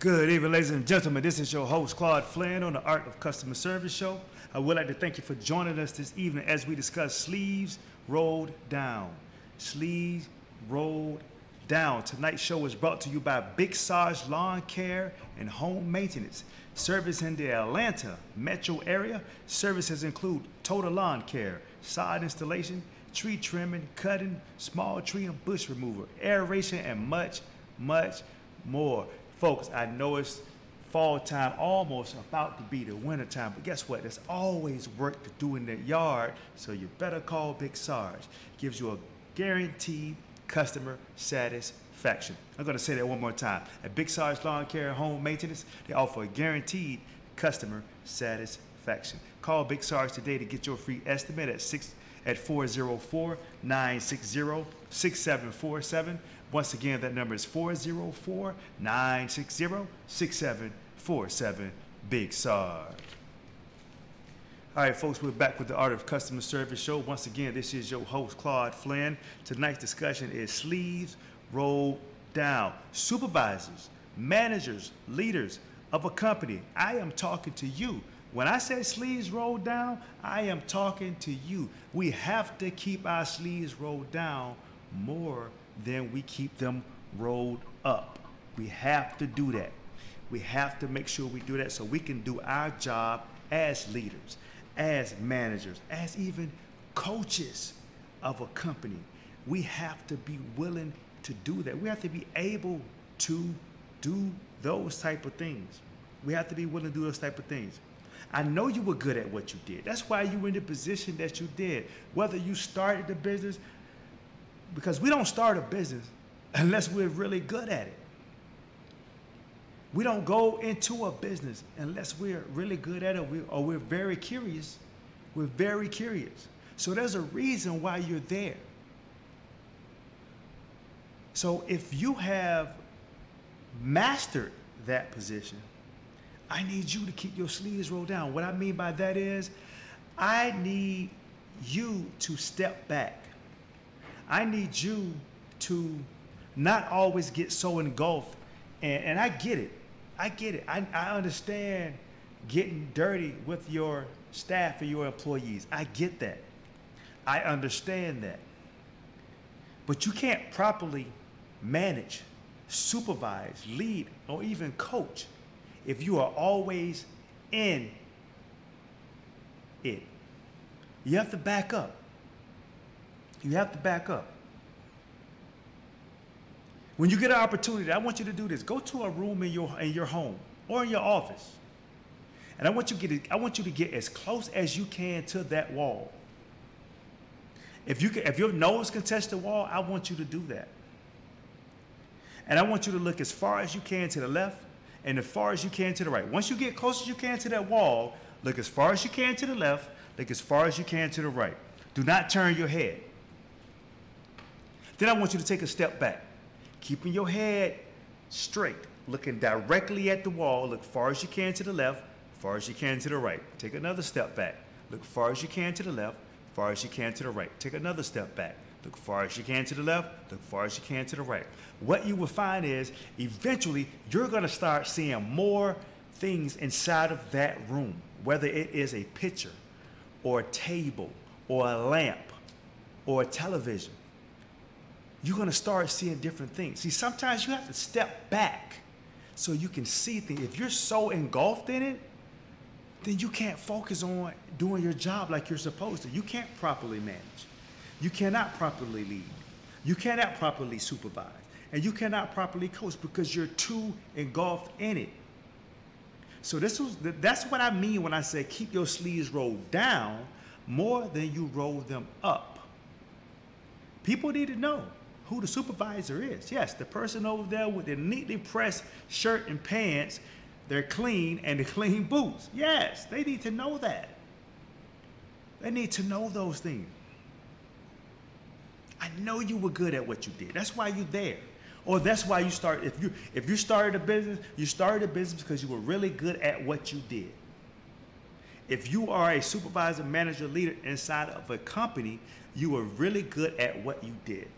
Good evening, ladies and gentlemen. This is your host, Claude Flynn, on the Art of Customer Service Show. I would like to thank you for joining us this evening as we discuss sleeves rolled down. Sleeves rolled down. Tonight's show is brought to you by Big Sarge Lawn Care and Home Maintenance. Service in the Atlanta metro area. Services include total lawn care, sod installation, tree trimming, cutting, small tree and bush removal, aeration, and much, much more. Folks, I know it's fall time, almost about to be the winter time, but guess what? There's always work to do in the yard, so you better call Big Sarge. Gives you a guaranteed customer satisfaction. I'm gonna say that one more time. At Big Sarge Lawn Care and Home Maintenance, they offer a guaranteed customer satisfaction. Call Big Sarge today to get your free estimate at six at 404-960-6747. Once again, that number is 404-960-6747. Big Sarge. All right, folks, we're back with the Art of Customer Service show. Once again, this is your host, Claude Flynn. Tonight's discussion is sleeves rolled down. Supervisors, managers, leaders of a company, I am talking to you. When I say sleeves rolled down, I am talking to you. We have to keep our sleeves rolled down more than we keep them rolled up. We have to do that. We have to make sure we do that so we can do our job as leaders, as managers, as even coaches of a company. We have to be willing to do that. We have to be able to do those type of things. We have to be willing to do those type of things. I know you were good at what you did. That's why you were in the position that you did. Whether you started the business, because we don't start a business unless we're really good at it. We don't go into a business unless we're really good at it or we're very curious. We're very curious. So there's a reason why you're there. So if you have mastered that position, I need you to keep your sleeves rolled down. What I mean by that is, I need you to step back. I need you to not always get so engulfed. And, and I get it. I get it. I, I understand getting dirty with your staff and your employees. I get that. I understand that. But you can't properly manage, supervise, lead, or even coach if you are always in it. You have to back up. You have to back up. When you get an opportunity, I want you to do this. Go to a room in your in your home or in your office. And I want you to get I want you to get as close as you can to that wall. If you can, if your nose can touch the wall, I want you to do that. And I want you to look as far as you can to the left and as far as you can to the right. Once you get close as you can to that wall, look as far as you can to the left, look as far as you can to the right. Do not turn your head. Then I want you to take a step back, keeping your head straight, looking directly at the wall, look far as you can to the left, far as you can to the right. Take another step back, look far as you can to the left, far as you can to the right. Take another step back, look far as you can to the left, look far as you can to the right. What you will find is eventually you're going to start seeing more things inside of that room, whether it is a picture or a table or a lamp or a television. You're going to start seeing different things. See, sometimes you have to step back so you can see things. If you're so engulfed in it, then you can't focus on doing your job like you're supposed to. You can't properly manage. You cannot properly lead. You cannot properly supervise. And you cannot properly coach because you're too engulfed in it. So this was that's what I mean when I say keep your sleeves rolled down more than you roll them up. People need to know who the supervisor is. Yes, the person over there with the neatly pressed shirt and pants, they're clean and the clean boots. Yes, they need to know that. They need to know those things. I know you were good at what you did. That's why you're there. Or that's why you start if you if you started a business, you started a business because you were really good at what you did. If you are a supervisor, manager, leader inside of a company, you were really good at what you did.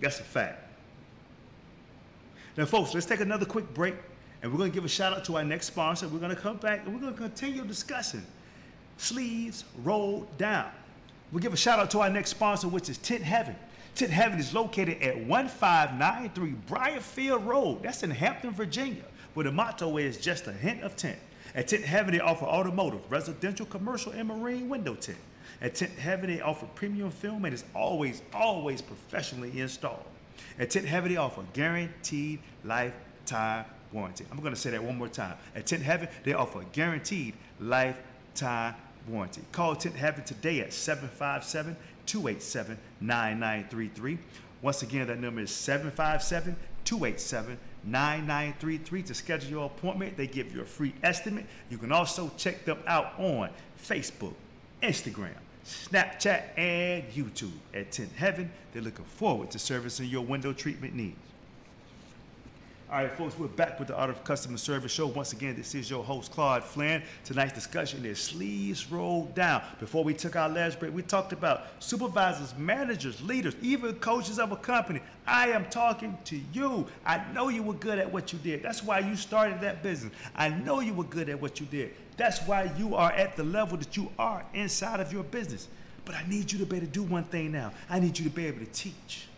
That's a fact. Now, folks, let's take another quick break, and we're going to give a shout out to our next sponsor. We're going to come back and we're going to continue discussing sleeves rolled down. We'll give a shout out to our next sponsor, which is Tint Heaven. Tint Heaven is located at 1593 Briarfield Road. That's in Hampton, Virginia, where the motto is just a hint of tent. At Tint Heaven, they offer automotive, residential, commercial, and marine window tint. At Tint Heaven, they offer premium film and is always, always professionally installed. At Tint Heaven, they offer guaranteed lifetime warranty. I'm going to say that one more time. At Tint Heaven, they offer guaranteed lifetime warranty. Call Tint Heaven today at 757 287 9933. Once again, that number is 757 287 9933 to schedule your appointment. They give you a free estimate. You can also check them out on Facebook, Instagram, Snapchat, and YouTube at Tint Heaven. They're looking forward to servicing your window treatment needs. All right, folks, we're back with the Art of Customer Service show. Once again, this is your host, Claude Flynn. Tonight's discussion is sleeves rolled down. Before we took our last break, we talked about supervisors, managers, leaders, even coaches of a company. I am talking to you. I know you were good at what you did. That's why you started that business. I know you were good at what you did. That's why you are at the level that you are inside of your business. But I need you to be able to do one thing now. I need you to be able to teach.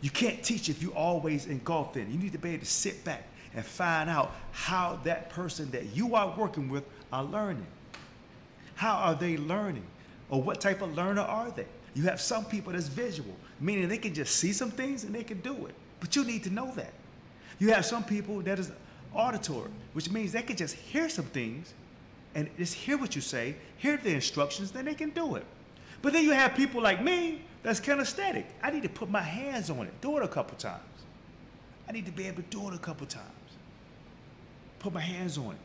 You can't teach if you always engulfed in. You need to be able to sit back and find out how that person that you are working with are learning. How are they learning? Or what type of learner are they? You have some people that's visual, meaning they can just see some things and they can do it. But you need to know that. You have some people that is auditory, which means they can just hear some things and just hear what you say, hear the instructions, then they can do it. But then you have people like me that's kinesthetic. I need to put my hands on it, do it a couple times. I need to be able to do it a couple times. Put my hands on it.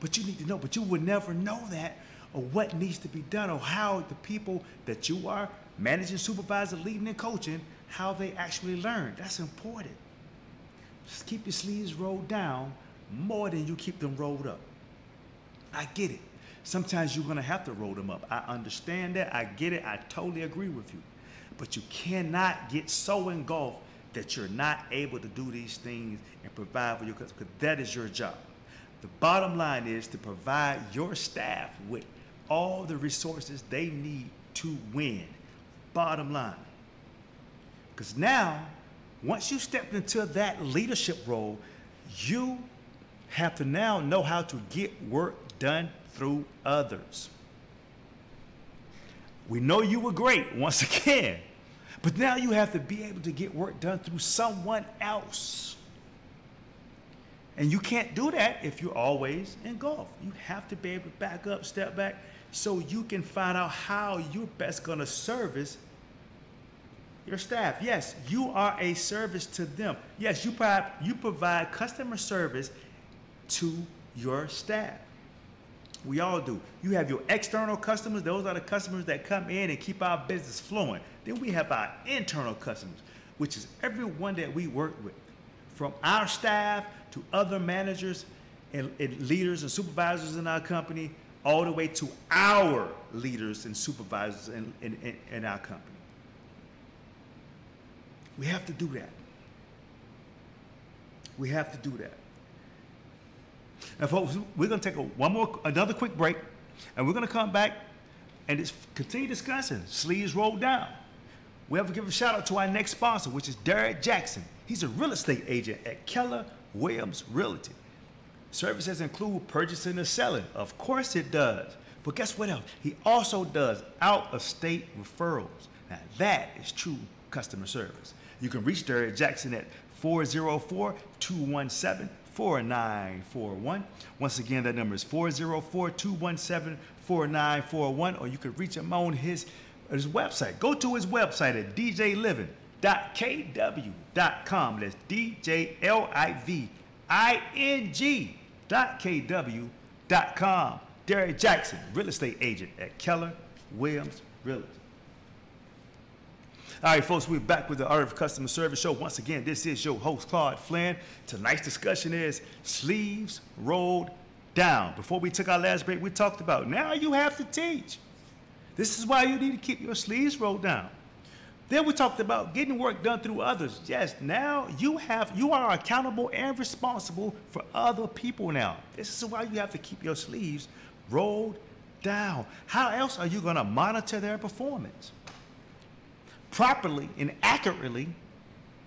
But you need to know, but you will never know that or what needs to be done or how the people that you are managing, supervising, leading, and coaching, how they actually learn. That's important. Just keep your sleeves rolled down more than you keep them rolled up. I get it. Sometimes you're going to have to roll them up. I understand that. I get it. I totally agree with you. But you cannot get so engulfed that you're not able to do these things and provide for your customers because that is your job. The bottom line is to provide your staff with all the resources they need to win. Bottom line. Because now, once you step into that leadership role, you have to now know how to get work done through others. We know you were great once again, but now you have to be able to get work done through someone else. And you can't do that if you're always in golf. You have to be able to back up, step back, so you can find out how you're best going to service your staff. Yes, you are a service to them. Yes, you provide, you provide customer service to your staff. We all do. You have your external customers, those are the customers that come in and keep our business flowing. Then we have our internal customers, which is everyone that we work with, from our staff to other managers and, and leaders and supervisors in our company, all the way to our leaders and supervisors in, in, in, in our company. We have to do that. We have to do that. Now, folks, we're going to take a, one more, another quick break, and we're going to come back and continue discussing sleeves rolled down. We have to give a shout out to our next sponsor, which is Derek Jackson. He's a real estate agent at Keller Williams Realty. Services include purchasing and selling. Of course it does. But guess what else? He also does out of state referrals. Now that is true customer service. You can reach Derek Jackson at 404 217 4941. Once again, that number is 404 217 4941, or you can reach him on his, his website. Go to his website at djliving.kw.com. That's D J L I V I N G dot. Derek Jackson, real estate agent at Keller Williams Realty. All right, folks, we're back with the Art of Customer Service show. Once again, this is your host, Claude Flynn. Tonight's discussion is sleeves rolled down. Before we took our last break, we talked about now you have to teach. This is why you need to keep your sleeves rolled down. Then we talked about getting work done through others. Yes, now you have you are accountable and responsible for other people now. This is why you have to keep your sleeves rolled down. How else are you going to monitor their performance? Properly and accurately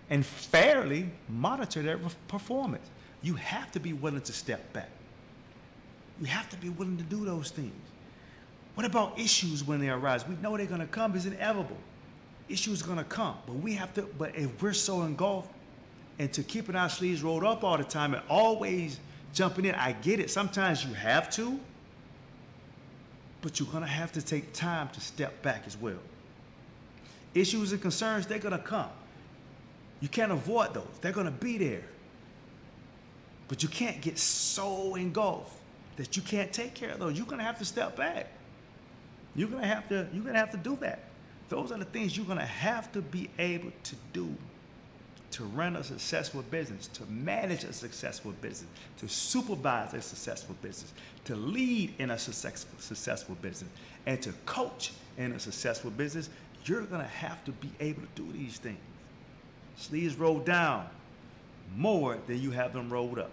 and fairly monitor their performance. You have to be willing to step back. You have to be willing to do those things. What about issues when they arise? We know they're going to come. It's inevitable. Issues are going to come. But we have to, but if we're so engulfed into keeping our sleeves rolled up all the time and always jumping in, I get it. Sometimes you have to, but you're going to have to take time to step back as well. Issues and concerns, they're going to come. You can't avoid those, they're going to be there. But you can't get so engulfed that you can't take care of those. You're going to have to step back. You're going to have to you're going to have to do that. Those are the things you're going to have to be able to do to run a successful business, to manage a successful business, to supervise a successful business, to lead in a successful, successful business, and to coach in a successful business, you're going to have to be able to do these things. Sleeves rolled down more than you have them rolled up.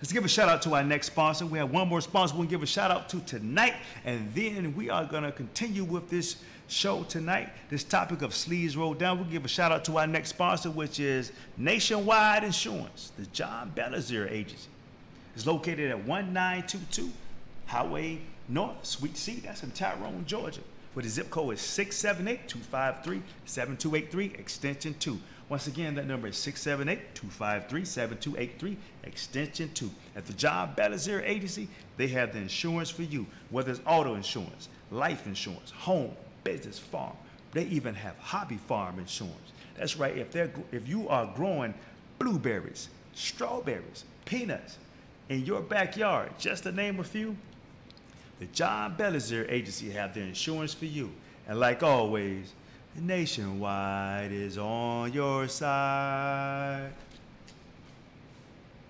Let's give a shout out to our next sponsor. We have one more sponsor we'll give a shout out to tonight, and then we are going to continue with this show tonight. This topic of sleeves rolled down. We'll give a shout out to our next sponsor, which is Nationwide Insurance, the John Belizaire Agency. It's located at 1922 Highway North, Suite C. That's in Tyrone, Georgia. Where the zip code is 678 253 7283, extension 2. Once again, that number is 678 253 7283, extension 2. At the Job John Belizaire Agency, they have the insurance for you, whether it's auto insurance, life insurance, home, business, farm. They even have hobby farm insurance. That's right. If they're if you are growing blueberries, strawberries, peanuts in your backyard, just to name a few, the John Belizaire Agency have the insurance for you. And like always, Nationwide is on your side.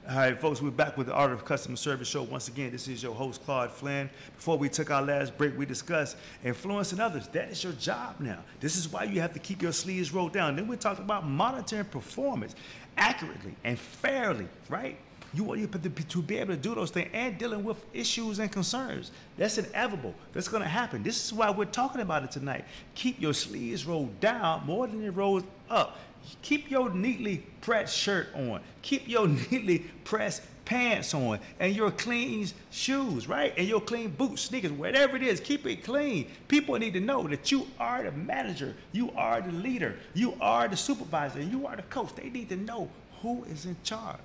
All right, folks, we're back with the Art of Customer Service show. Once again, this is your host, Claude Flynn. Before we took our last break, we discussed influencing others. That is your job now. This is why you have to keep your sleeves rolled down. Then we talked about monitoring performance accurately and fairly, right? You want to be able to do those things and dealing with issues and concerns. That's inevitable. That's going to happen. This is why we're talking about it tonight. Keep your sleeves rolled down more than it rolls up. Keep your neatly pressed shirt on. Keep your neatly pressed pants on and your clean shoes, right? And your clean boots, sneakers, whatever it is, keep it clean. People need to know that you are the manager, you are the leader, you are the supervisor, you are the coach. They need to know who is in charge.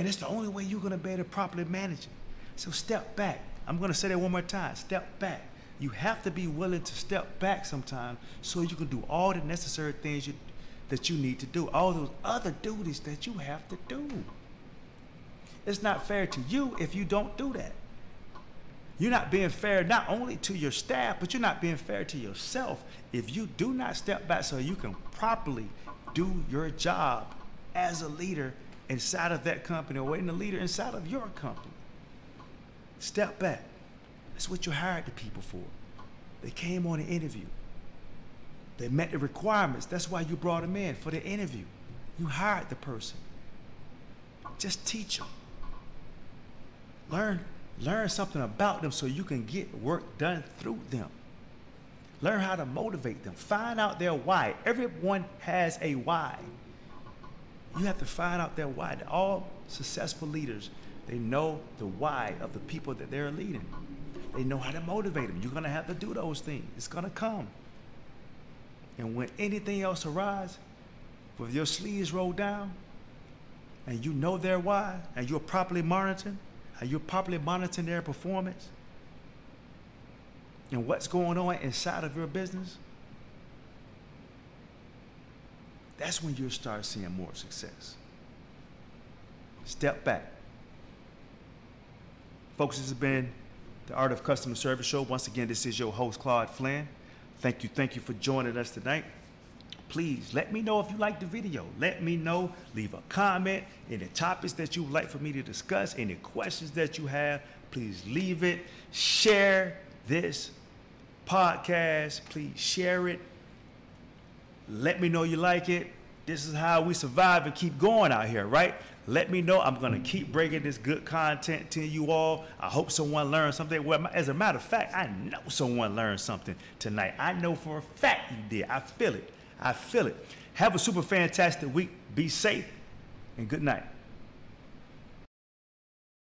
And it's the only way you're going to be able to properly manage it. So step back. I'm going to say that one more time. Step back. You have to be willing to step back sometimes so you can do all the necessary things you, that you need to do, all those other duties that you have to do. It's not fair to you if you don't do that. You're not being fair not only to your staff, but you're not being fair to yourself if you do not step back so you can properly do your job as a leader inside of that company or in the leader inside of your company. Step back. That's what you hired the people for. They came on an interview. They met the requirements. That's why you brought them in for the interview. You hired the person. Just teach them. Learn, learn something about them so you can get work done through them. Learn how to motivate them. Find out their why. Everyone has a why. You have to find out their why. All successful leaders, they know the why of the people that they're leading. They know how to motivate them. You're going to have to do those things. It's going to come. And when anything else arises, with your sleeves rolled down, and you know their why, and you're properly monitoring, and you're properly monitoring their performance, and what's going on inside of your business, that's when you'll start seeing more success. Step back. Folks, this has been the Art of Customer Service Show. Once again, this is your host, Claude Flynn. Thank you, thank you for joining us tonight. Please let me know if you like the video. Let me know. Leave a comment. Any topics that you would like for me to discuss, any questions that you have, please leave it. Share this podcast. Please share it. Let me know you like it. This is how we survive and keep going out here, right? Let me know. I'm going to keep bringing this good content to you all. I hope someone learned something. Well, as a matter of fact, I know someone learned something tonight. I know for a fact you did. I feel it. I feel it. Have a super fantastic week. Be safe and good night.